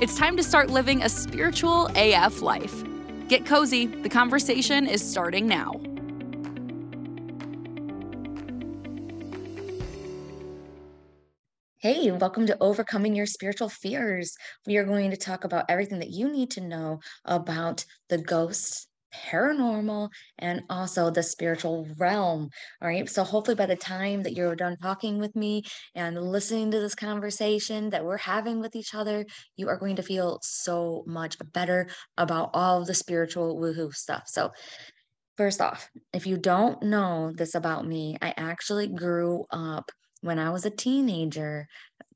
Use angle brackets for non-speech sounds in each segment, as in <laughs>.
It's time to start living a spiritual AF life. Get cozy, the conversation is starting now. Hey, welcome to Overcoming Your Spiritual Fears. We are going to talk about everything that you need to know about the ghosts paranormal and also the spiritual realm. All right. So, hopefully, by the time that you're done talking with me and listening to this conversation that we're having with each other, you are going to feel so much better about all the spiritual woohoo stuff. So, first off, if you don't know this about me, I actually grew up when I was a teenager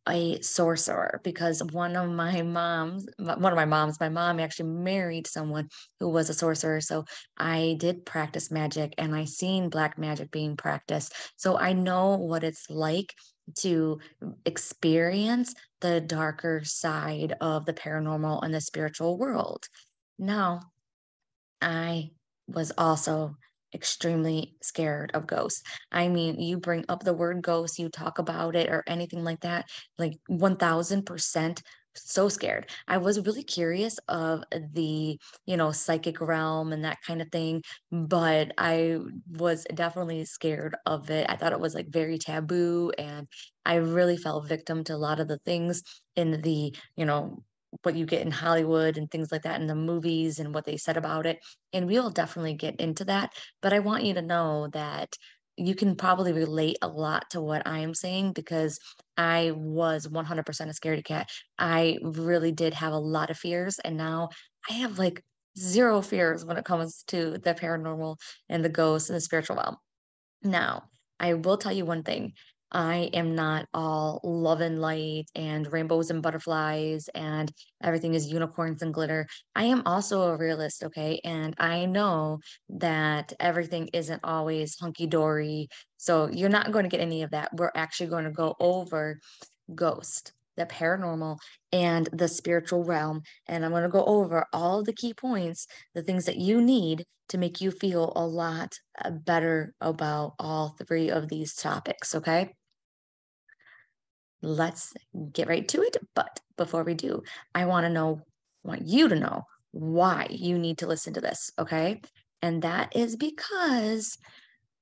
a sorcerer because one of my moms, one of my moms, my mom actually married someone who was a sorcerer. So I did practice magic and I seen black magic being practiced. So I know what it's like to experience the darker side of the paranormal and the spiritual world. Now, I was also extremely scared of ghosts. I mean, you bring up the word ghost, you talk about it or anything like that, like 1000% so scared. I was really curious of the, you know, psychic realm and that kind of thing, but I was definitely scared of it. I thought it was like very taboo and I really fell victim to a lot of the things in the, you know, what you get in Hollywood and things like that in the movies and what they said about it. And we'll definitely get into that. But I want you to know that you can probably relate a lot to what I am saying because I was 100% a scaredy cat. I really did have a lot of fears. And now I have like zero fears when it comes to the paranormal and the ghosts and the spiritual realm. Now, I will tell you one thing I am not all love and light and rainbows and butterflies and everything is unicorns and glitter. I am also a realist, okay? And I know that everything isn't always hunky dory. So you're not going to get any of that. We're actually going to go over ghost, the paranormal, and the spiritual realm. And I'm going to go over all the key points, the things that you need to make you feel a lot uh, better about all three of these topics, okay? Let's get right to it. But before we do, I want to know, want you to know why you need to listen to this. Okay. And that is because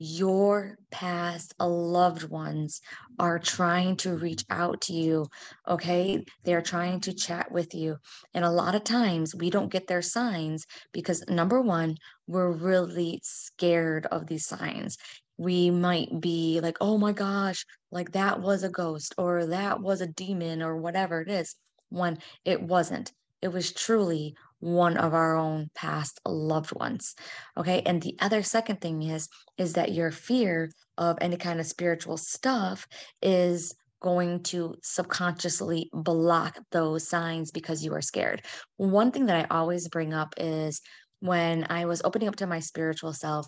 your past loved ones are trying to reach out to you. Okay. They're trying to chat with you. And a lot of times we don't get their signs because number one, we're really scared of these signs we might be like, oh my gosh, like that was a ghost or that was a demon or whatever it is, when it wasn't. It was truly one of our own past loved ones. Okay. And the other second thing is, is that your fear of any kind of spiritual stuff is going to subconsciously block those signs because you are scared. One thing that I always bring up is when I was opening up to my spiritual self,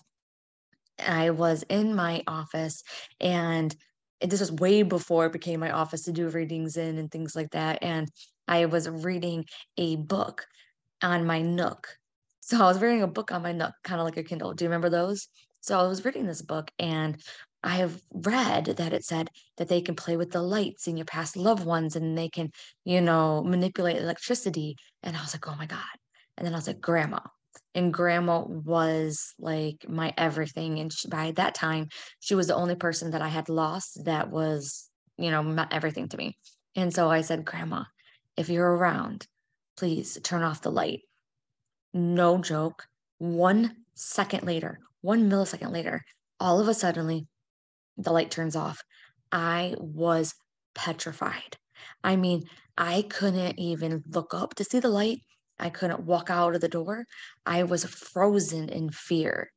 I was in my office and this was way before it became my office to do readings in and things like that. And I was reading a book on my Nook. So I was reading a book on my Nook, kind of like a Kindle. Do you remember those? So I was reading this book and I have read that it said that they can play with the lights in your past loved ones and they can, you know, manipulate electricity. And I was like, oh my God. And then I was like, Grandma, and grandma was like my everything and she, by that time she was the only person that i had lost that was you know my, everything to me. And so i said grandma if you're around please turn off the light. No joke. One second later one millisecond later all of a suddenly the light turns off. I was petrified. I mean i couldn't even look up to see the light I couldn't walk out of the door. I was frozen in fear.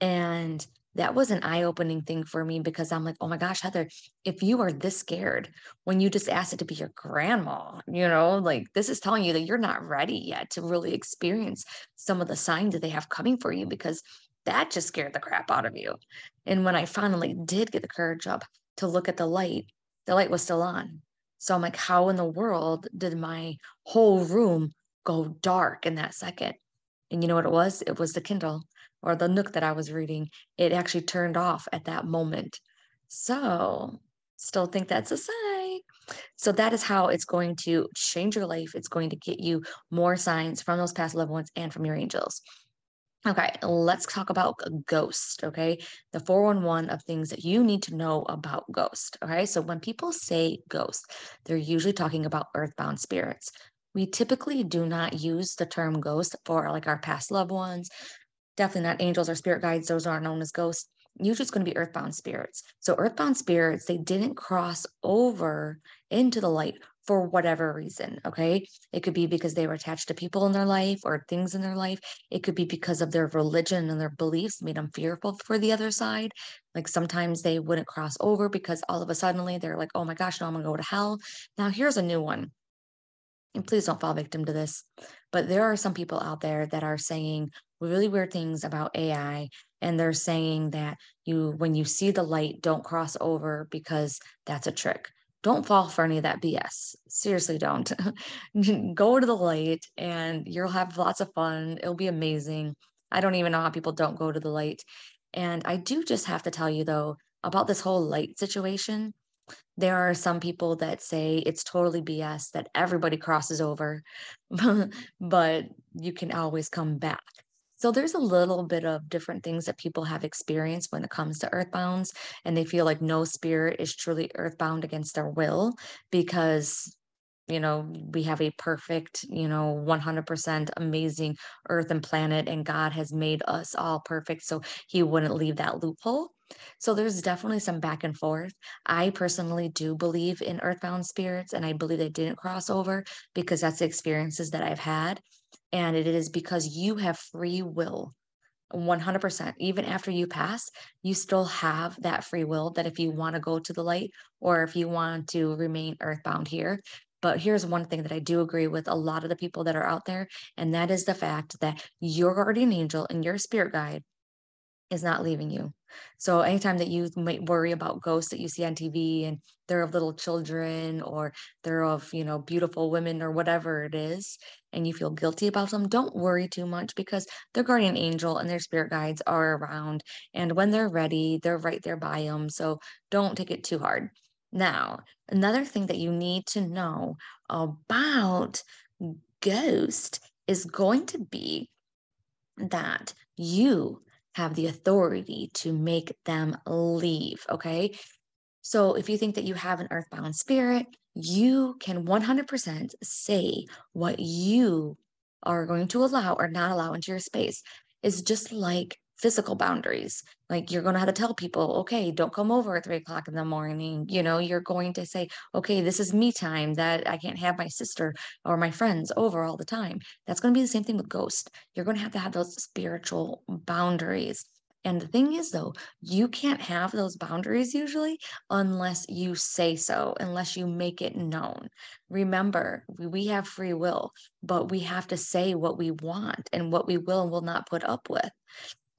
And that was an eye-opening thing for me because I'm like, oh my gosh, Heather, if you are this scared when you just asked it to be your grandma, you know, like this is telling you that you're not ready yet to really experience some of the signs that they have coming for you because that just scared the crap out of you. And when I finally did get the courage up to look at the light, the light was still on. So I'm like, how in the world did my whole room go dark in that second? And you know what it was? It was the Kindle or the Nook that I was reading. It actually turned off at that moment. So, still think that's a sign. So, that is how it's going to change your life. It's going to get you more signs from those past loved ones and from your angels. Okay, let's talk about ghost. Okay, the 411 of things that you need to know about ghost. Okay, so when people say ghost, they're usually talking about earthbound spirits. We typically do not use the term ghost for like our past loved ones, definitely not angels or spirit guides. Those aren't known as ghosts. Usually it's going to be earthbound spirits. So, earthbound spirits, they didn't cross over into the light for whatever reason. Okay. It could be because they were attached to people in their life or things in their life. It could be because of their religion and their beliefs made them fearful for the other side. Like sometimes they wouldn't cross over because all of a sudden they're like, oh my gosh, now I'm going to go to hell. Now, here's a new one. And please don't fall victim to this. But there are some people out there that are saying really weird things about AI. And they're saying that you, when you see the light, don't cross over because that's a trick don't fall for any of that BS. Seriously, don't. <laughs> Go to the light and you'll have lots of fun. It'll be amazing. I don't even know how people don't go to the light. And I do just have to tell you, though, about this whole light situation. There are some people that say it's totally BS that everybody crosses over, <laughs> but you can always come back. So there's a little bit of different things that people have experienced when it comes to earthbounds, and they feel like no spirit is truly earthbound against their will because you know we have a perfect you know 100% amazing earth and planet and god has made us all perfect so he wouldn't leave that loophole so there's definitely some back and forth. I personally do believe in earthbound spirits and i believe they didn't cross over because that's the experiences that i've had. And it is because you have free will 100% even after you pass you still have that free will that if you want to go to the light or if you want to remain earthbound here. But here's one thing that I do agree with a lot of the people that are out there, and that is the fact that your guardian angel and your spirit guide is not leaving you. So anytime that you might worry about ghosts that you see on TV and they're of little children or they're of, you know, beautiful women or whatever it is, and you feel guilty about them, don't worry too much because their guardian angel and their spirit guides are around. And when they're ready, they're right there by them. So don't take it too hard. Now, another thing that you need to know about ghost is going to be that you have the authority to make them leave. Okay. So if you think that you have an earthbound spirit, you can 100% say what you are going to allow or not allow into your space. Is just like physical boundaries. Like you're going to have to tell people, okay, don't come over at three o'clock in the morning. You know, you're going to say, okay, this is me time that I can't have my sister or my friends over all the time. That's going to be the same thing with ghost. You're going to have to have those spiritual boundaries. And the thing is, though, you can't have those boundaries usually unless you say so, unless you make it known. Remember, we have free will, but we have to say what we want and what we will and will not put up with.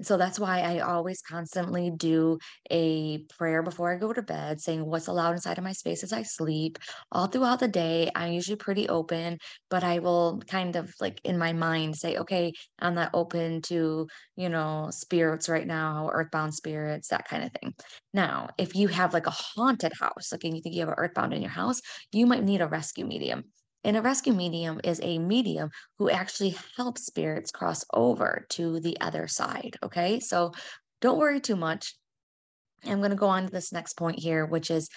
So that's why I always constantly do a prayer before I go to bed, saying what's allowed inside of my space as I sleep. All throughout the day, I'm usually pretty open, but I will kind of like in my mind say, okay, I'm not open to, you know, spirits right now, earthbound spirits, that kind of thing. Now, if you have like a haunted house, like and you think you have an earthbound in your house, you might need a rescue medium. And a rescue medium is a medium who actually helps spirits cross over to the other side. Okay. So don't worry too much. I'm going to go on to this next point here, which is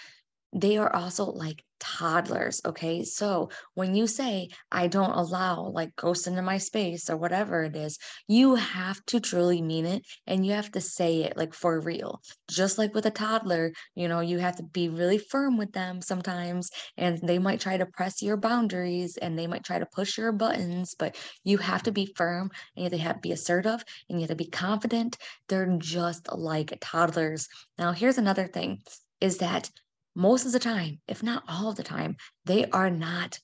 they are also like toddlers. Okay. So when you say, I don't allow like ghosts into my space or whatever it is, you have to truly mean it and you have to say it like for real. Just like with a toddler, you know, you have to be really firm with them sometimes and they might try to press your boundaries and they might try to push your buttons, but you have to be firm and you have to be assertive and you have to be confident. They're just like toddlers. Now, here's another thing is that most of the time, if not all the time, they are not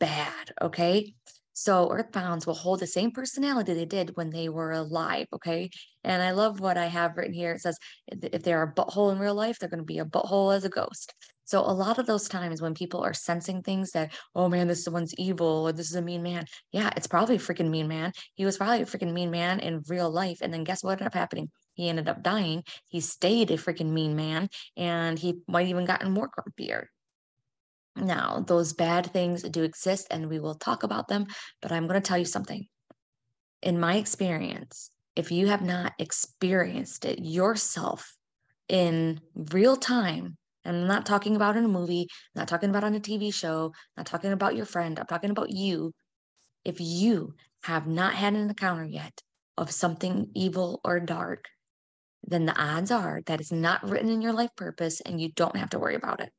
bad. Okay. So earthbounds will hold the same personality they did when they were alive. Okay. And I love what I have written here. It says if they're a butthole in real life, they're going to be a butthole as a ghost. So a lot of those times when people are sensing things that, oh man, this one's evil or this is a mean man. Yeah, it's probably a freaking mean man. He was probably a freaking mean man in real life. And then guess what ended up happening? He ended up dying. He stayed a freaking mean man and he might even gotten more grumpier. Now, those bad things do exist and we will talk about them, but I'm going to tell you something. In my experience, if you have not experienced it yourself in real time, and I'm not talking about in a movie, not talking about on a TV show, not talking about your friend, I'm talking about you. If you have not had an encounter yet of something evil or dark, then the odds are that it's not written in your life purpose and you don't have to worry about it.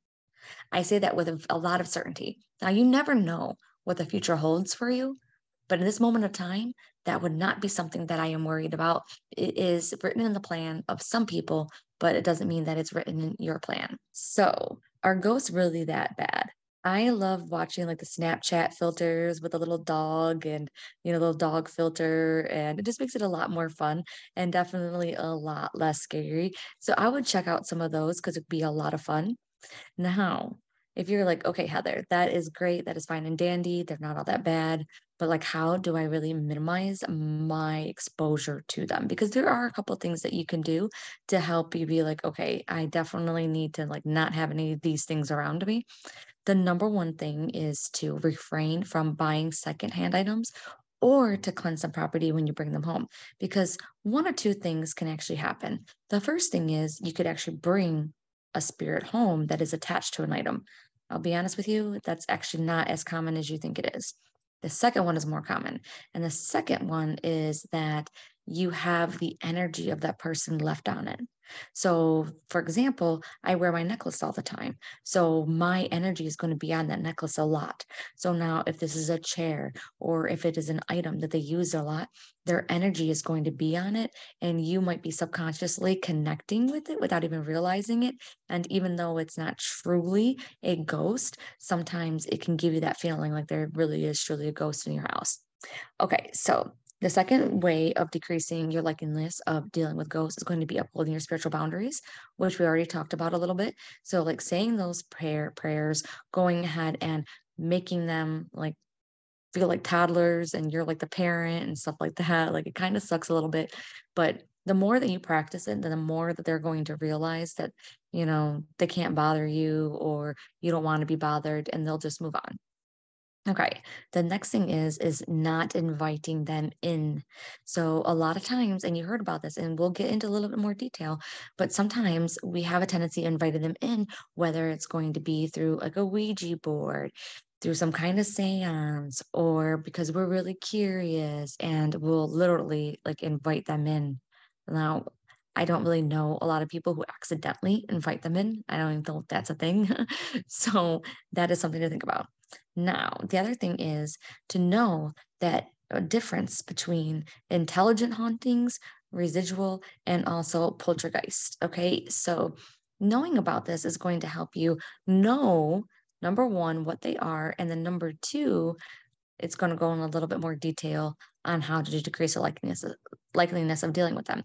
I say that with a, lot of certainty. Now, you never know what the future holds for you, but in this moment of time, that would not be something that I am worried about. It is written in the plan of some people, but it doesn't mean that it's written in your plan. So, are ghosts really that bad? I love watching like the Snapchat filters with a little dog and, you know, little dog filter. And it just makes it a lot more fun and definitely a lot less scary. So I would check out some of those because it'd be a lot of fun. Now, if you're like, okay, Heather, that is great. That is fine and dandy. They're not all that bad. But like, how do I really minimize my exposure to them? Because there are a couple things that you can do to help you be like, okay, I definitely need to like not have any of these things around me the number one thing is to refrain from buying secondhand items or to cleanse the property when you bring them home because one or two things can actually happen. The first thing is you could actually bring a spirit home that is attached to an item. I'll be honest with you, that's actually not as common as you think it is. The second one is more common. And the second one is that you have the energy of that person left on it. So, for example, I wear my necklace all the time. So, my energy is going to be on that necklace a lot. So, now if this is a chair or if it is an item that they use a lot, their energy is going to be on it. And you might be subconsciously connecting with it without even realizing it. And even though it's not truly a ghost, sometimes it can give you that feeling like there really is truly a ghost in your house. Okay, so the second way of decreasing your likeliness of dealing with ghosts is going to be upholding your spiritual boundaries, which we already talked about a little bit. So, like saying those prayer prayers, going ahead and making them like feel like toddlers and you're like the parent and stuff like that. Like it kind of sucks a little bit, but the more that you practice it, the more that they're going to realize that, you know, they can't bother you or you don't want to be bothered and they'll just move on. Okay. The next thing is is not inviting them in. So a lot of times, and you heard about this, and we'll get into a little bit more detail, but sometimes we have a tendency of inviting them in, whether it's going to be through like a Ouija board, through some kind of seance, or because we're really curious and we'll literally like invite them in. Now, I don't really know a lot of people who accidentally invite them in. I don't even if that's a thing. <laughs> so that is something to think about. Now, the other thing is to know that a difference between intelligent hauntings, residual, and also poltergeist. Okay. So knowing about this is going to help you know number one, what they are, and then number two, it's going to go in a little bit more detail on how to decrease the likeliness, likeliness of dealing with them.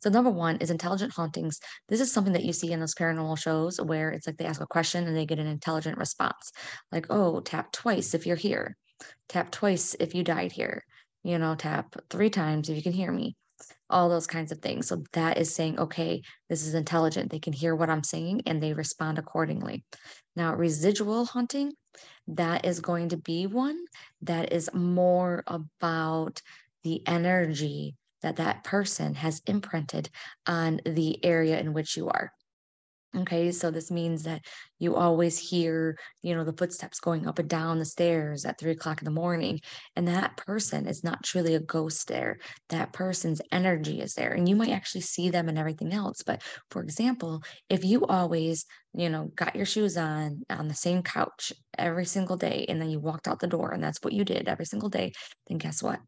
So number one is intelligent hauntings. This is something that you see in those paranormal shows where it's like they ask a question and they get an intelligent response. Like, oh, tap twice if you're here. Tap twice if you died here. You know, tap three times if you can hear me. All those kinds of things. So that is saying, okay, this is intelligent. They can hear what I'm saying and they respond accordingly. Now, residual haunting, that is going to be one that is more about the energy that that person has imprinted on the area in which you are. Okay, so this means that you always hear, you know, the footsteps going up and down the stairs at three o'clock in the morning. And that person is not truly a ghost there. That person's energy is there. And you might actually see them and everything else. But for example, if you always, you know, got your shoes on on the same couch every single day and then you walked out the door and that's what you did every single day, then guess what?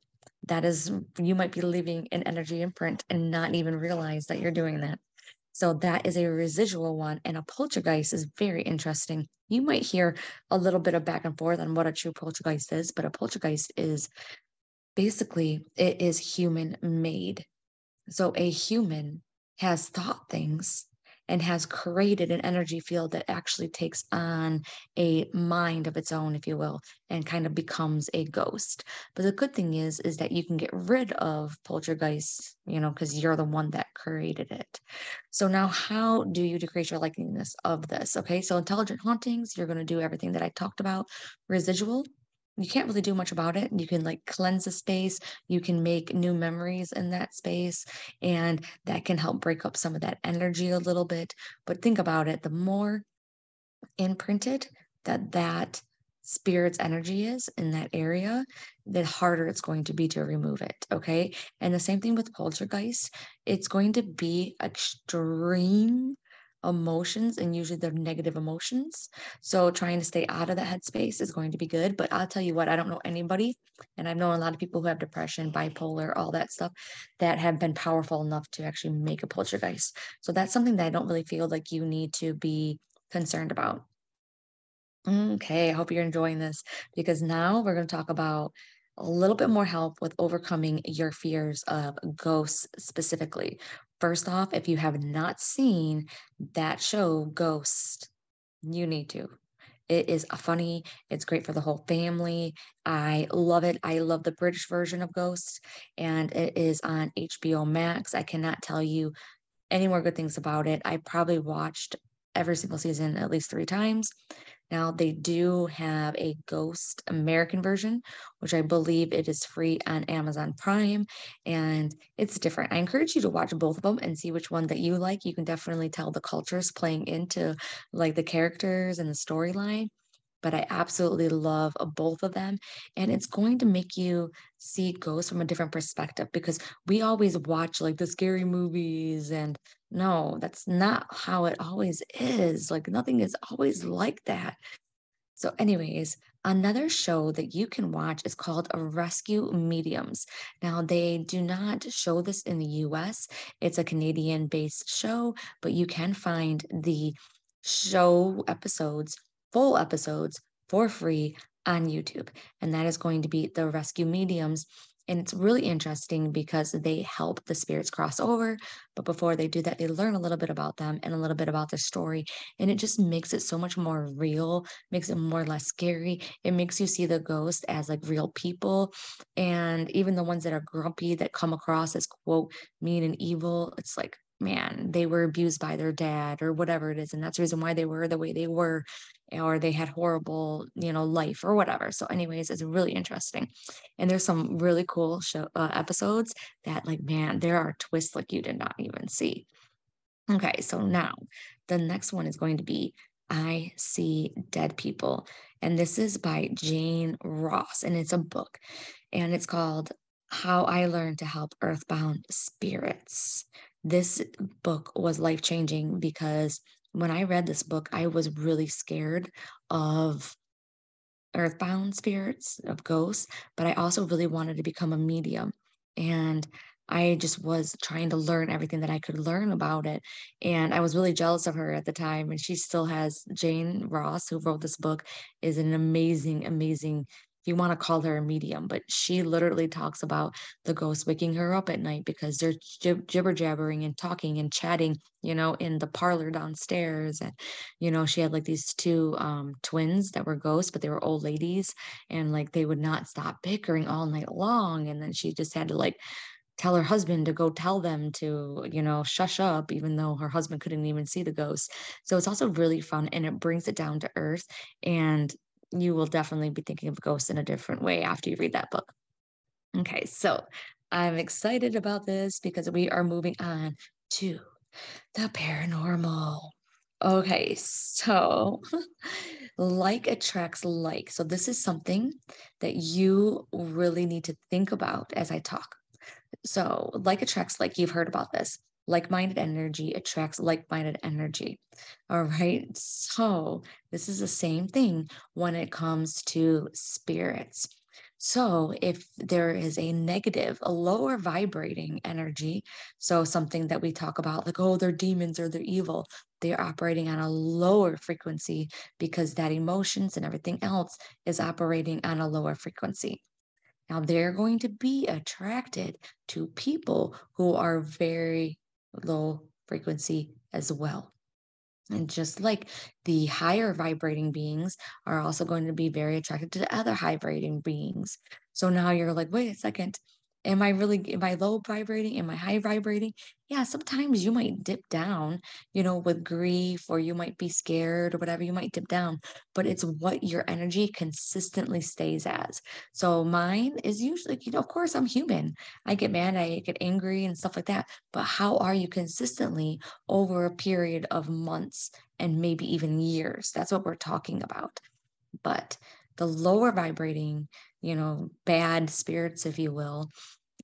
That is, you might be leaving an energy imprint and not even realize that you're doing that. So that is a residual one. And a poltergeist is very interesting. You might hear a little bit of back and forth on what a true poltergeist is, but a poltergeist is basically it is human made. So a human has thought things and has created an energy field that actually takes on a mind of its own if you will and kind of becomes a ghost. But the good thing is is that you can get rid of poltergeists you know because you're the one that created it. So now how do you decrease your likeliness of this? Okay so intelligent hauntings you're going to do everything that i talked about. Residual you can't really do much about it. You can like cleanse the space, you can make new memories in that space, and that can help break up some of that energy a little bit. But think about it the more imprinted that that spirit's energy is in that area, the harder it's going to be to remove it. Okay. And the same thing with poltergeist, it's going to be extreme emotions and usually they're negative emotions. So trying to stay out of that headspace is going to be good. But I'll tell you what, I don't know anybody, and I've known a lot of people who have depression, bipolar, all that stuff that have been powerful enough to actually make a poltergeist. So that's something that I don't really feel like you need to be concerned about. Okay, I hope you're enjoying this because now we're going to talk about a little bit more help with overcoming your fears of ghosts specifically. First off, if you have not seen that show, Ghost, you need to. It is a funny, it's great for the whole family. I love it. I love the British version of Ghost, and it is on HBO Max. I cannot tell you any more good things about it. I probably watched every single season at least three times. Now, they do have a Ghost American version, which I believe it is free on Amazon Prime, and it's different. I encourage you to watch both of them and see which one that you like. You can definitely tell the cultures playing into like the characters and the storyline but I absolutely love uh, both of them. And it's going to make you see ghosts from a different perspective because we always watch like the scary movies. And no, that's not how it always is. Like nothing is always like that. So, anyways, another show that you can watch is called Rescue Mediums. Now, they do not show this in the US, it's a Canadian based show, but you can find the show episodes full episodes for free on YouTube. And that is going to be the Rescue Mediums. And it's really interesting because they help the spirits cross over. But before they do that, they learn a little bit about them and a little bit about their story. And it just makes it so much more real, makes it more less scary. It makes you see the ghost as like real people. And even the ones that are grumpy that come across as quote mean and evil, it's like, man, they were abused by their dad or whatever it is. And that's the reason why they were the way they were, or they had horrible, you know, life or whatever. So, anyways, it's really interesting. And there's some really cool show uh, episodes that, like, man, there are twists like you did not even see. Okay, so now the next one is going to be I See Dead People. And this is by Jane Ross, and it's a book, and it's called How I Learned to Help Earthbound Spirits this book was life changing because when I read this book, I was really scared of earthbound spirits, of ghosts, but I also really wanted to become a medium. And I just was trying to learn everything that I could learn about it. And I was really jealous of her at the time. And she still has Jane Ross, who wrote this book, is an amazing, amazing you want to call her a medium, but she literally talks about the ghost waking her up at night because they're jib- jibber jabbering and talking and chatting, you know, in the parlor downstairs. And, you know, she had like these two um, twins that were ghosts, but they were old ladies and like they would not stop bickering all night long. And then she just had to like, tell her husband to go tell them to, you know, shush up, even though her husband couldn't even see the ghost. So it's also really fun and it brings it down to earth. And you will definitely be thinking of ghosts in a different way after you read that book. Okay, so I'm excited about this because we are moving on to the paranormal. Okay, so <laughs> like attracts like. So this is something that you really need to think about as I talk. So, like attracts like, you've heard about this. Like minded energy attracts like minded energy. All right. So, this is the same thing when it comes to spirits. So, if there is a negative, a lower vibrating energy, so something that we talk about, like, oh, they're demons or they're evil, they're operating on a lower frequency because that emotions and everything else is operating on a lower frequency. Now, they're going to be attracted to people who are very low frequency as well. And just like the higher vibrating beings are also going to be very attracted to other vibrating beings. So now you're like, wait a second, Am I really, am I low vibrating? Am I high vibrating? Yeah, sometimes you might dip down, you know, with grief, or you might be scared or whatever, you might dip down, but it's what your energy consistently stays as. So mine is usually, you know, of course, I'm human. I get mad, I get angry and stuff like that. But how are you consistently over a period of months and maybe even years? That's what we're talking about. But the lower vibrating you know, bad spirits, if you will,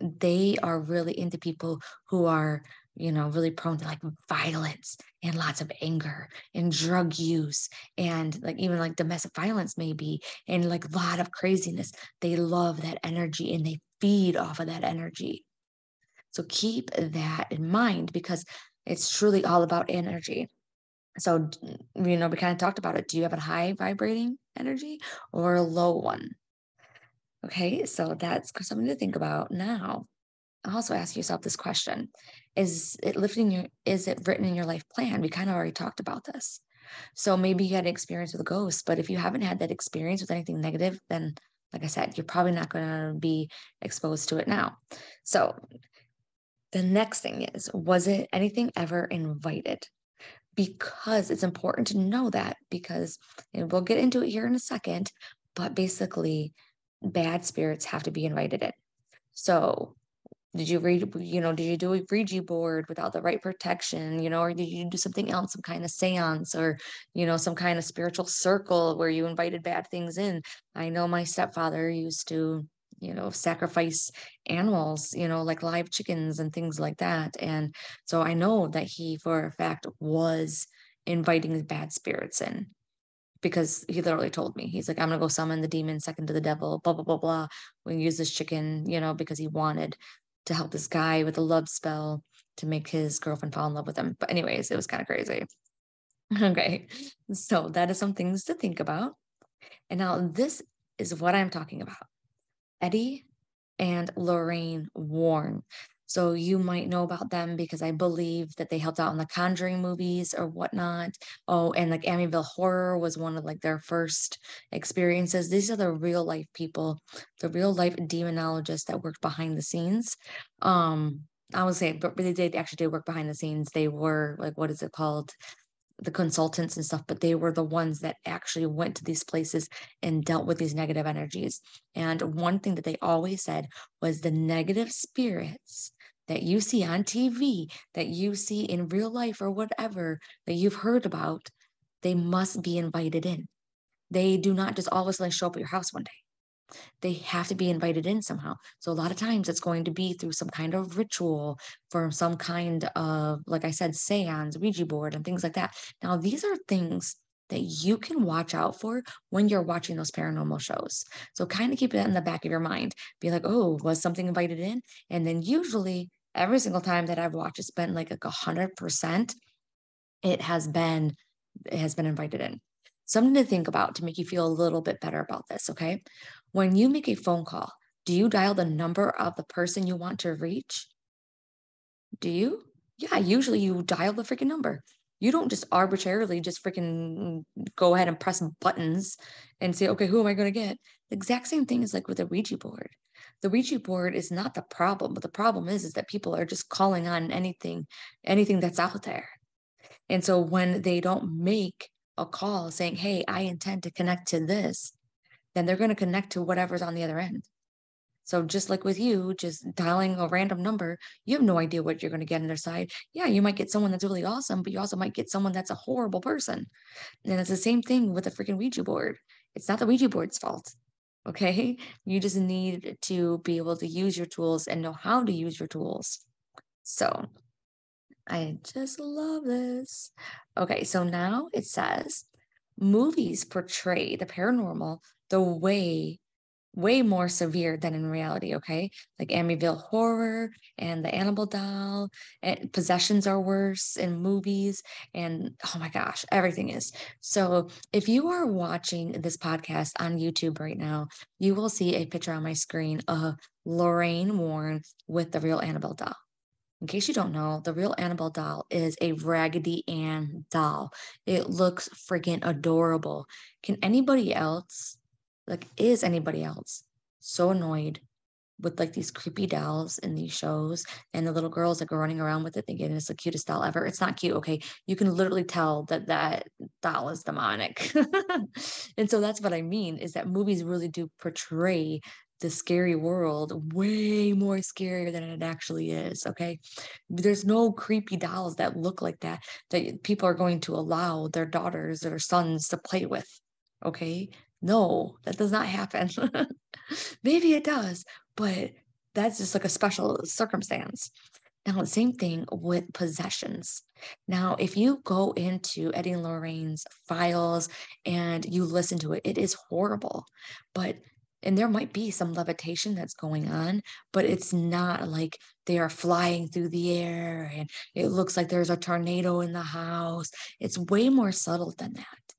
they are really into people who are, you know, really prone to like violence and lots of anger and drug use and like even like domestic violence, maybe, and like a lot of craziness. They love that energy and they feed off of that energy. So keep that in mind because it's truly all about energy. So, you know, we kind of talked about it. Do you have a high vibrating energy or a low one? Okay, so that's something to think about now. Also ask yourself this question. Is it lifting your is it written in your life plan? We kind of already talked about this. So maybe you had an experience with a ghost, but if you haven't had that experience with anything negative, then like I said, you're probably not going to be exposed to it now. So the next thing is, was it anything ever invited? Because it's important to know that because and we'll get into it here in a second, but basically bad spirits have to be invited in. So did you read, you know, did you do a Ouija board without the right protection, you know, or did you do something else, some kind of seance or, you know, some kind of spiritual circle where you invited bad things in? I know my stepfather used to, you know, sacrifice animals, you know, like live chickens and things like that. And so I know that he, for a fact, was inviting bad spirits in because he literally told me he's like i'm gonna go summon the demon second to the devil blah blah blah blah. We use this chicken you know because he wanted to help this guy with a love spell to make his girlfriend fall in love with him. But anyways it was kind of crazy. <laughs> Okay so that is some things to think about. And now this is what i'm talking about. Eddie and lorraine warren so you might know about them because I believe that they helped out in the Conjuring movies or whatnot. Oh, and like Amityville Horror was one of like their first experiences. These are the real life people, the real life demonologists that worked behind the scenes. Um, I would say, but they did actually did work behind the scenes. They were like, what is it called? the consultants and stuff, but they were the ones that actually went to these places and dealt with these negative energies. And one thing that they always said was the negative spirits that you see on TV, that you see in real life or whatever that you've heard about, they must be invited in. They do not just all of a sudden show up at your house one day. They have to be invited in somehow. So a lot of times it's going to be through some kind of ritual, for some kind of, like I said, seance, Ouija board, and things like that. Now, these are things that you can watch out for when you're watching those paranormal shows. So kind of keep that in the back of your mind. Be like, oh, was something invited in? And then usually every single time that I've watched, it's been like a hundred percent. It has been, it has been invited in. Something to think about to make you feel a little bit better about this. Okay. When you make a phone call, do you dial the number of the person you want to reach? Do you? Yeah, usually you dial the freaking number. You don't just arbitrarily just freaking go ahead and press buttons and say, okay, who am I going to get? The exact same thing is like with a Ouija board the Ouija board is not the problem, but the problem is is that people are just calling on anything, anything that's out there. And so when they don't make a call saying, "Hey, I intend to connect to this," then they're going to connect to whatever's on the other end. So just like with you, just dialing a random number, you have no idea what you're going to get on their side. Yeah, you might get someone that's really awesome, but you also might get someone that's a horrible person. And it's the same thing with a freaking Ouija board. It's not the Ouija board's fault. Okay. You just need to be able to use your tools and know how to use your tools. So I just love this. Okay. So now it says movies portray the paranormal the way way more severe than in reality, okay? Like Amityville Horror and the Annabelle doll, and possessions are worse in movies, and oh my gosh, everything is. So if you are watching this podcast on YouTube right now, you will see a picture on my screen of Lorraine Warren with the real Annabelle doll. In case you don't know, the real Annabelle doll is a Raggedy Ann doll. It looks freaking adorable. Can anybody else like, is anybody else so annoyed with like these creepy dolls in these shows and the little girls that go running around with it thinking it's the cutest doll ever. It's not cute. Okay. You can literally tell that that doll is demonic. <laughs> and so that's what I mean is that movies really do portray the scary world way more scarier than it actually is. Okay. There's no creepy dolls that look like that that people are going to allow their daughters or sons to play with. Okay. No, that does not happen. <laughs> Maybe it does, but that's just like a special circumstance. Now, same thing with possessions. Now, if you go into Eddie and Lorraine's files and you listen to it, it is horrible. But and there might be some levitation that's going on, but it's not like they are flying through the air and it looks like there's a tornado in the house. It's way more subtle than that.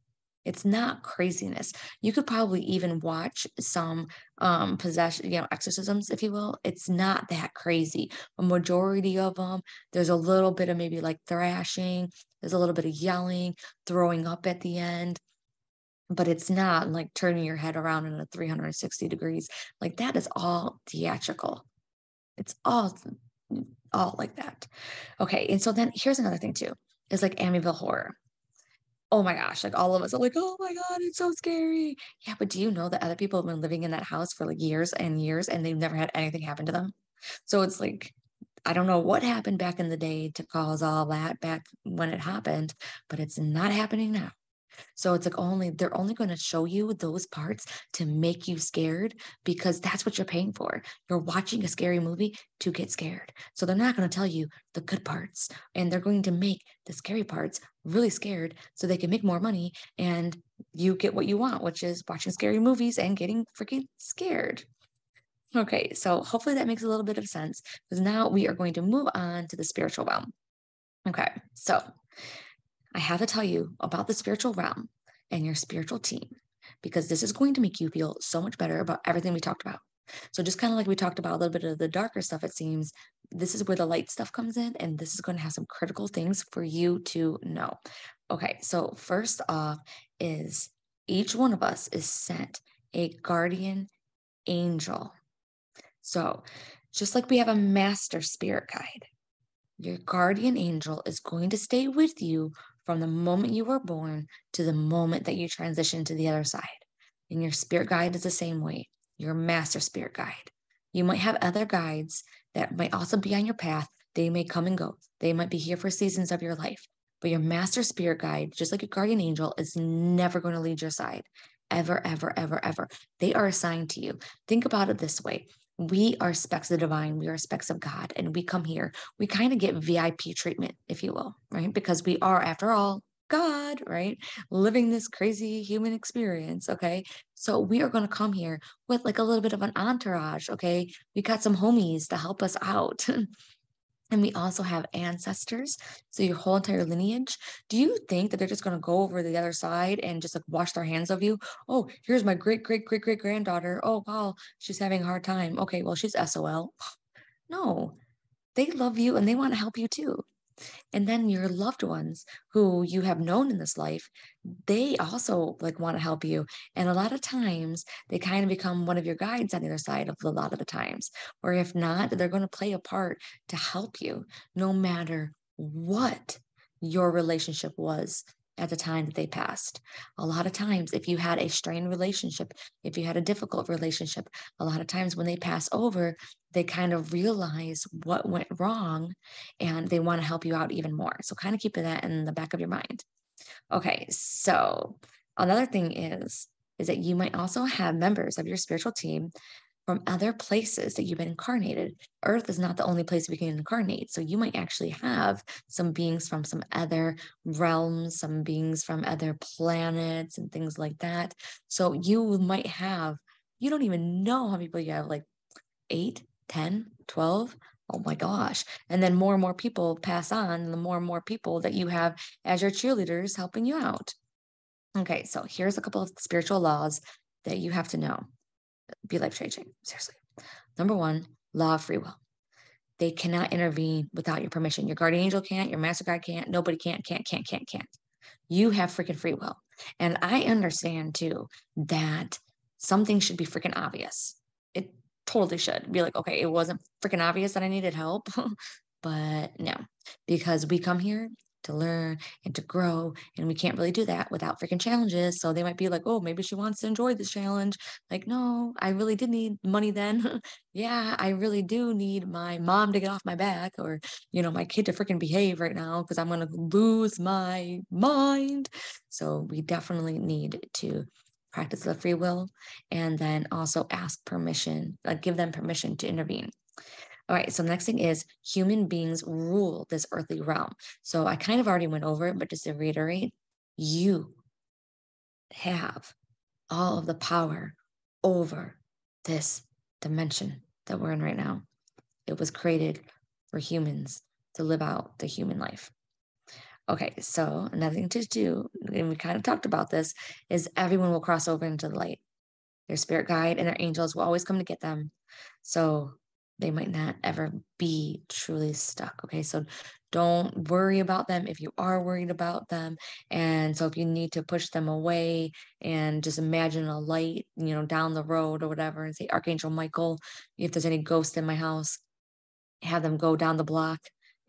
It's not craziness. You could probably even watch some um possession, you know, exorcisms, if you will. It's not that crazy. A majority of them, there's a little bit of maybe like thrashing, there's a little bit of yelling, throwing up at the end but it's not like turning your head around in a 360 degrees like that is all theatrical it's all all like that okay and so then here's another thing too is like amityville horror oh my gosh, like all of us are like, oh my God, it's so scary. Yeah, but do you know that other people have been living in that house for like years and years and they've never had anything happen to them? So it's like, I don't know what happened back in the day to cause all that back when it happened, but it's not happening now. So it's like only they're only going to show you those parts to make you scared because that's what you're paying for. You're watching a scary movie to get scared. So they're not going to tell you the good parts and they're going to make the scary parts really scared so they can make more money and you get what you want, which is watching scary movies and getting freaking scared. Okay, so hopefully that makes a little bit of sense because now we are going to move on to the spiritual realm. Okay, so I have to tell you about the spiritual realm and your spiritual team because this is going to make you feel so much better about everything we talked about. So, just kind of like we talked about a little bit of the darker stuff, it seems this is where the light stuff comes in, and this is going to have some critical things for you to know. Okay, so first off, is each one of us is sent a guardian angel. So, just like we have a master spirit guide, your guardian angel is going to stay with you from the moment you were born to the moment that you transition to the other side. And your spirit guide is the same way, your master spirit guide. You might have other guides that might also be on your path. They may come and go, they might be here for seasons of your life. But your master spirit guide, just like your guardian angel, is never going to leave your side. Ever, ever, ever, ever. They are assigned to you. Think about it this way we are specks of the divine, we are specks of God, and we come here, we kind of get VIP treatment, if you will, right? Because we are, after all, God, right? Living this crazy human experience, okay? So we are going to come here with like a little bit of an entourage, okay? We got some homies to help us out. <laughs> And we also have ancestors. So your whole entire lineage. Do you think that they're just going to go over the other side and just like wash their hands of you? Oh, here's my great, great, great, great granddaughter. Oh, wow, she's having a hard time. Okay, well, she's SOL. <sighs> No, they love you and they want to help you too. And then your loved ones who you have known in this life, they also like want to help you. And a lot of times they kind of become one of your guides on the other side of a lot of the times. Or if not, they're going to play a part to help you no matter what your relationship was at the time that they passed. A lot of times, if you had a strained relationship, if you had a difficult relationship, a lot of times when they pass over, they kind of realize what went wrong and they want to help you out even more. So, kind of keep that in the back of your mind. Okay, so another thing is is that you might also have members of your spiritual team from other places that you've been incarnated. Earth is not the only place we can incarnate. So you might actually have some beings from some other realms, some beings from other planets and things like that. So you might have, you don't even know how many people you have, like eight, 10, 12. Oh my gosh. And then more and more people pass on, the more and more people that you have as your cheerleaders helping you out. Okay, so here's a couple of spiritual laws that you have to know be life changing. Seriously. Number one, law of free will. They cannot intervene without your permission. Your guardian angel can't, your master guide can't, nobody can't, can't, can't, can't, can't. You have freaking free will. And I understand too that something should be freaking obvious. It totally should be like, okay, it wasn't freaking obvious that I needed help. <laughs> but no, because we come here to learn and to grow. And we can't really do that without freaking challenges. So they might be like, oh, maybe she wants to enjoy this challenge. Like, no, I really did need money then. <laughs> yeah, I really do need my mom to get off my back or, you know, my kid to freaking behave right now because I'm going to lose my mind. So we definitely need to practice the free will and then also ask permission, like give them permission to intervene. All right, so next thing is human beings rule this earthly realm. So I kind of already went over it, but just to reiterate, you have all of the power over this dimension that we're in right now. It was created for humans to live out the human life. Okay, so another thing to do, and we kind of talked about this, is everyone will cross over into the light. Their spirit guide and their angels will always come to get them. So they might not ever be truly stuck. Okay. So don't worry about them if you are worried about them. And so if you need to push them away and just imagine a light, you know, down the road or whatever, and say, Archangel Michael, if there's any ghosts in my house, have them go down the block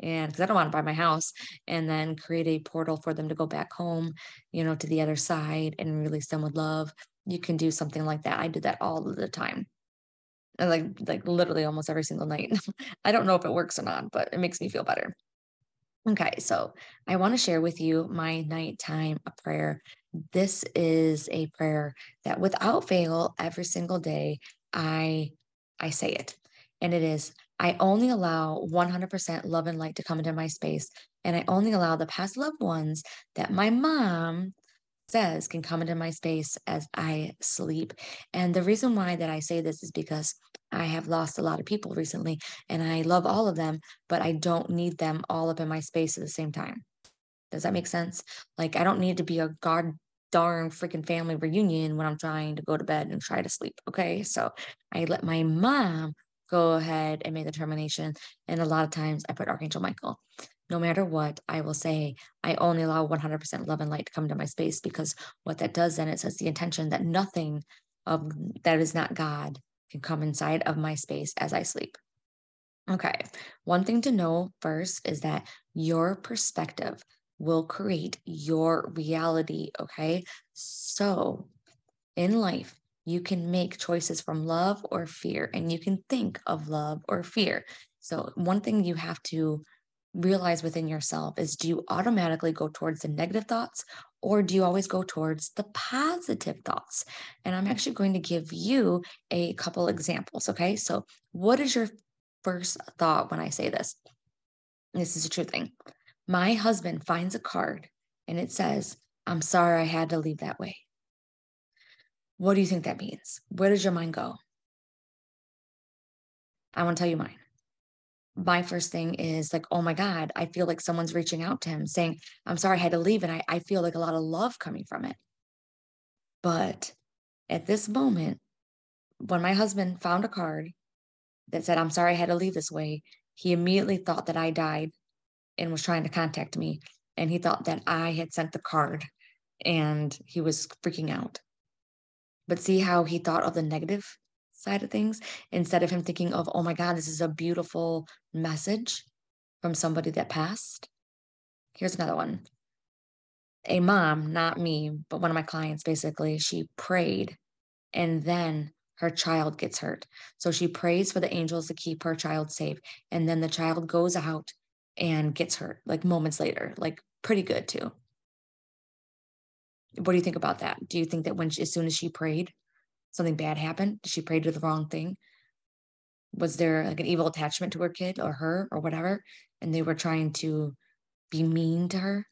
and because I don't want to buy my house and then create a portal for them to go back home, you know, to the other side and release them with love. You can do something like that. I do that all the time like like literally almost every single night. <laughs> I don't know if it works or not, but it makes me feel better. Okay, so I want to share with you my nighttime prayer. This is a prayer that without fail every single day I I say it. And it is I only allow 100% love and light to come into my space and I only allow the past loved ones that my mom says can come into my space as I sleep. And the reason why that I say this is because I have lost a lot of people recently and I love all of them, but I don't need them all up in my space at the same time. Does that make sense? Like, I don't need to be a god darn freaking family reunion when I'm trying to go to bed and try to sleep. Okay. So I let my mom go ahead and make the termination. And a lot of times I put Archangel Michael no matter what, I will say, I only allow 100% love and light to come to my space because what that does then, it sets the intention that nothing of that is not God can come inside of my space as I sleep. Okay, one thing to know first is that your perspective will create your reality. Okay, so in life, you can make choices from love or fear, and you can think of love or fear. So, one thing you have to realize within yourself is do you automatically go towards the negative thoughts or do you always go towards the positive thoughts? And I'm actually going to give you a couple examples. Okay. So, what is your first thought when I say this? This is a true thing. My husband finds a card and it says, I'm sorry I had to leave that way. What do you think that means? Where does your mind go? I want to tell you mine my first thing is like, oh my God, I feel like someone's reaching out to him saying, I'm sorry I had to leave. And I, I feel like a lot of love coming from it. But at this moment, when my husband found a card that said, I'm sorry I had to leave this way, he immediately thought that I died and was trying to contact me. And he thought that I had sent the card and he was freaking out. But see how he thought of the negative side of things instead of him thinking of, oh my God, this is a beautiful message from somebody that passed. Here's another one. a mom, not me, but one of my clients basically, she prayed and then her child gets hurt. So she prays for the angels to keep her child safe. And then the child goes out and gets hurt like moments later, like pretty good too. What do you think about that? Do you think that when she, as soon as she prayed, something bad happened? Did she pray to the wrong thing? Was there like an evil attachment to her kid or her or whatever? And they were trying to be mean to her?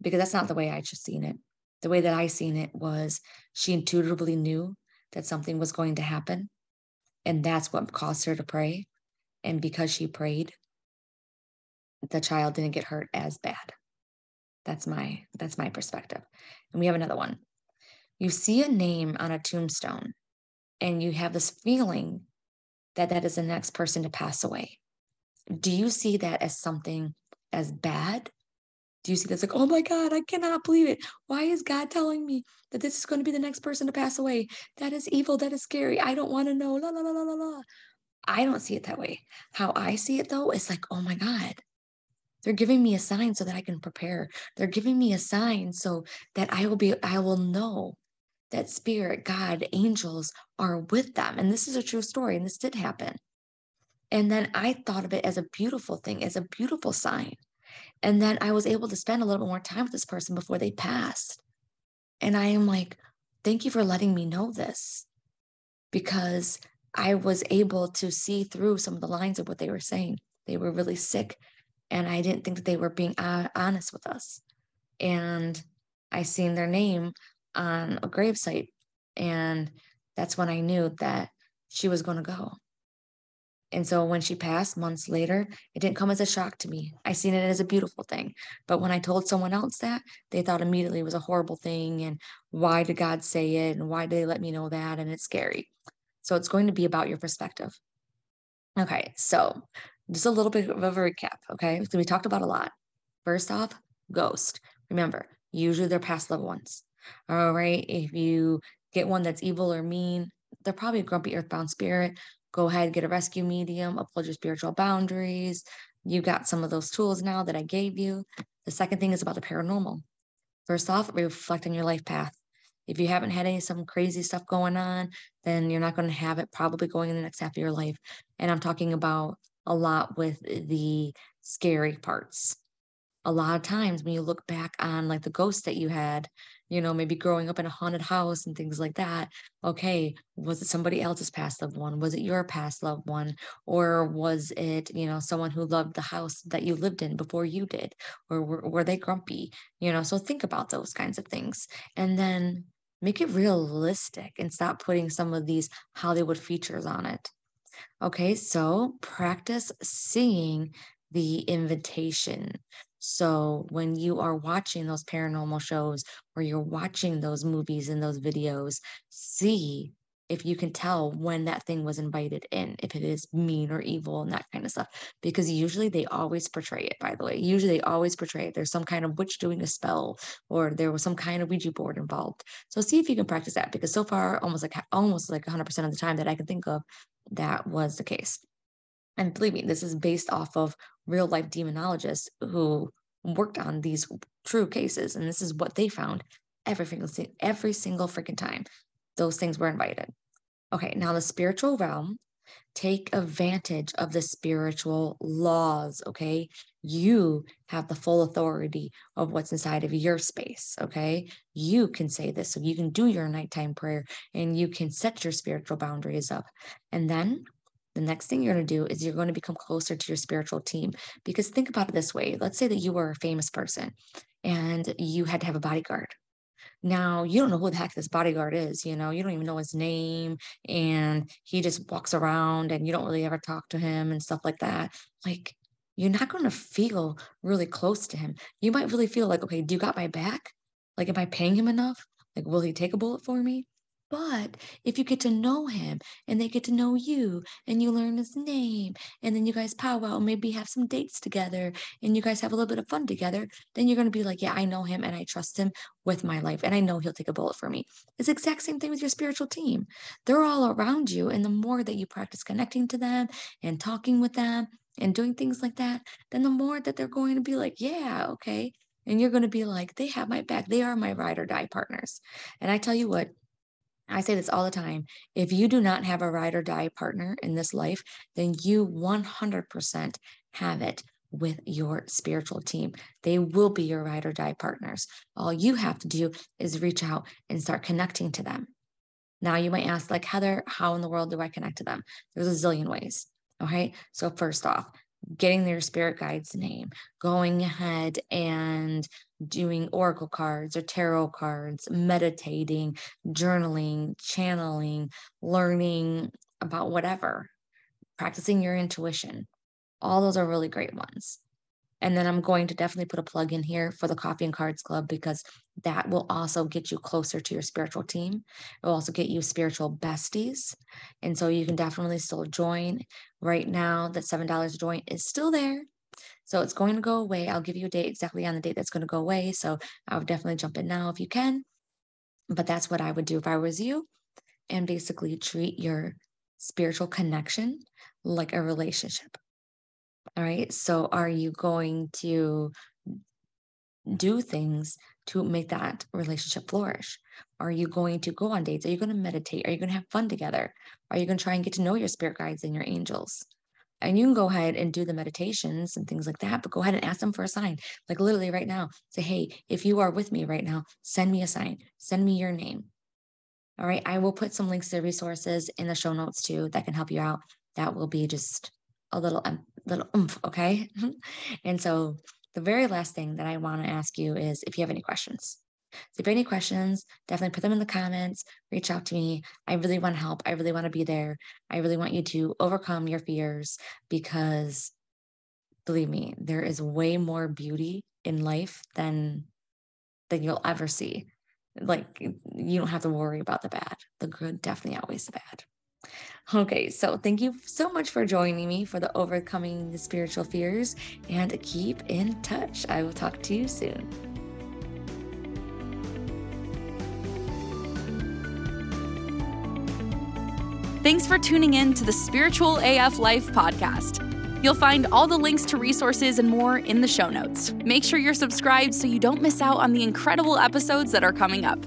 Because that's not the way I just seen it. The way that I seen it was she intuitively knew that something was going to happen. And that's what caused her to pray. And because she prayed, the child didn't get hurt as bad. That's my that's my perspective. And we have another one. You see a name on a tombstone and you have this feeling that that is the next person to pass away. Do you see that as something as bad do you see this like, oh my God, I cannot believe it. Why is God telling me that this is going to be the next person to pass away? That is evil. That is scary. I don't want to know. La, la, la, la, la, la. I don't see it that way. How I see it though is like, oh my God, they're giving me a sign so that I can prepare. They're giving me a sign so that I will be, I will know that spirit, God, angels are with them. And this is a true story. And this did happen. And then I thought of it as a beautiful thing, as a beautiful sign and then I was able to spend a little bit more time with this person before they passed. And I am like, thank you for letting me know this because I was able to see through some of the lines of what they were saying. They were really sick, and I didn't think that they were being uh, honest with us. And I seen their name on a gravesite, and that's when I knew that she was going to go. And so when she passed months later, it didn't come as a shock to me. I seen it as a beautiful thing. But when I told someone else that, they thought immediately it was a horrible thing. And why did God say it? And why did they let me know that? And it's scary. So it's going to be about your perspective. Okay. So just a little bit of a recap. Okay. So we talked about a lot. First off, ghost. Remember, usually they're past loved ones. All right. If you get one that's evil or mean, they're probably a grumpy earthbound spirit go ahead, get a rescue medium, uphold your spiritual boundaries. You got some of those tools now that I gave you. The second thing is about the paranormal. First off, reflect on your life path. If you haven't had any some crazy stuff going on, then you're not going to have it probably going in the next half of your life. And I'm talking about a lot with the scary parts. A lot of times when you look back on like the ghosts that you had, you know, maybe growing up in a haunted house and things like that. Okay, was it somebody else's past loved one? Was it your past loved one? Or was it, you know, someone who loved the house that you lived in before you did? Or were, were they grumpy? You know, so think about those kinds of things. And then make it realistic and stop putting some of these Hollywood features on it. Okay, so practice seeing the invitation. So when you are watching those paranormal shows or you're watching those movies and those videos, see if you can tell when that thing was invited in, if it is mean or evil and that kind of stuff. Because usually they always portray it, by the way. Usually they always portray it. There's some kind of witch doing a spell or there was some kind of Ouija board involved. So see if you can practice that because so far, almost like almost like 100% of the time that I can think of, that was the case. And believe me, this is based off of real life demonologists who worked on these true cases. And this is what they found every single, every single freaking time those things were invited. Okay, now the spiritual realm, take advantage of the spiritual laws. Okay, you have the full authority of what's inside of your space. Okay, you can say this, so you can do your nighttime prayer and you can set your spiritual boundaries up. And then the next thing you're going to do is you're going to become closer to your spiritual team. Because think about it this way let's say that you were a famous person and you had to have a bodyguard. Now, you don't know who the heck this bodyguard is, you know, you don't even know his name, and he just walks around and you don't really ever talk to him and stuff like that. Like, you're not going to feel really close to him. You might really feel like, okay, do you got my back? Like, am I paying him enough? Like, will he take a bullet for me? But if you get to know him and they get to know you and you learn his name and then you guys powwow and maybe have some dates together and you guys have a little bit of fun together, then you're going to be like, yeah, I know him and I trust him with my life and I know he'll take a bullet for me. It's the exact same thing with your spiritual team. They're all around you. And the more that you practice connecting to them and talking with them and doing things like that, then the more that they're going to be like, yeah, okay, And you're going to be like, they have my back. They are my ride or die partners. And I tell you what, I say this all the time. If you do not have a ride or die partner in this life, then you 100% have it with your spiritual team. They will be your ride or die partners. All you have to do is reach out and start connecting to them. Now, you might ask, like, Heather, how in the world do I connect to them? There's a zillion ways. Okay. So, first off, getting their spirit guide's name, going ahead and doing oracle cards or tarot cards, meditating, journaling, channeling, learning about whatever, practicing your intuition. All those are really great ones. And then I'm going to definitely put a plug in here for the Coffee and Cards Club because that will also get you closer to your spiritual team. It will also get you spiritual besties. And so you can definitely still join. Right now, that $7 join is still there. So it's going to go away. I'll give you a date exactly on the date that's going to go away. So I would definitely jump in now if you can. But that's what I would do if I was you. And basically treat your spiritual connection like a relationship. All right. So are you going to do things to make that relationship flourish? Are you going to go on dates? Are you going to meditate? Are you going to have fun together? Are you going to try and get to know your spirit guides and your angels? And you can go ahead and do the meditations and things like that, but go ahead and ask them for a sign. Like literally right now, say, hey, if you are with me right now, send me a sign, send me your name. All right. I will put some links to resources in the show notes too that can help you out. That will be just a little um, little oomph, okay? <laughs> and so the very last thing that I want to ask you is if you have any questions. So if you have any questions, definitely put them in the comments, reach out to me. I really want to help. I really want to be there. I really want you to overcome your fears because believe me, there is way more beauty in life than than you'll ever see. Like you don't have to worry about the bad. The good definitely outweighs the bad. Okay, so thank you so much for joining me for the Overcoming the Spiritual Fears and keep in touch. I will talk to you soon. Thanks for tuning in to the Spiritual AF Life podcast. You'll find all the links to resources and more in the show notes. Make sure you're subscribed so you don't miss out on the incredible episodes that are coming up.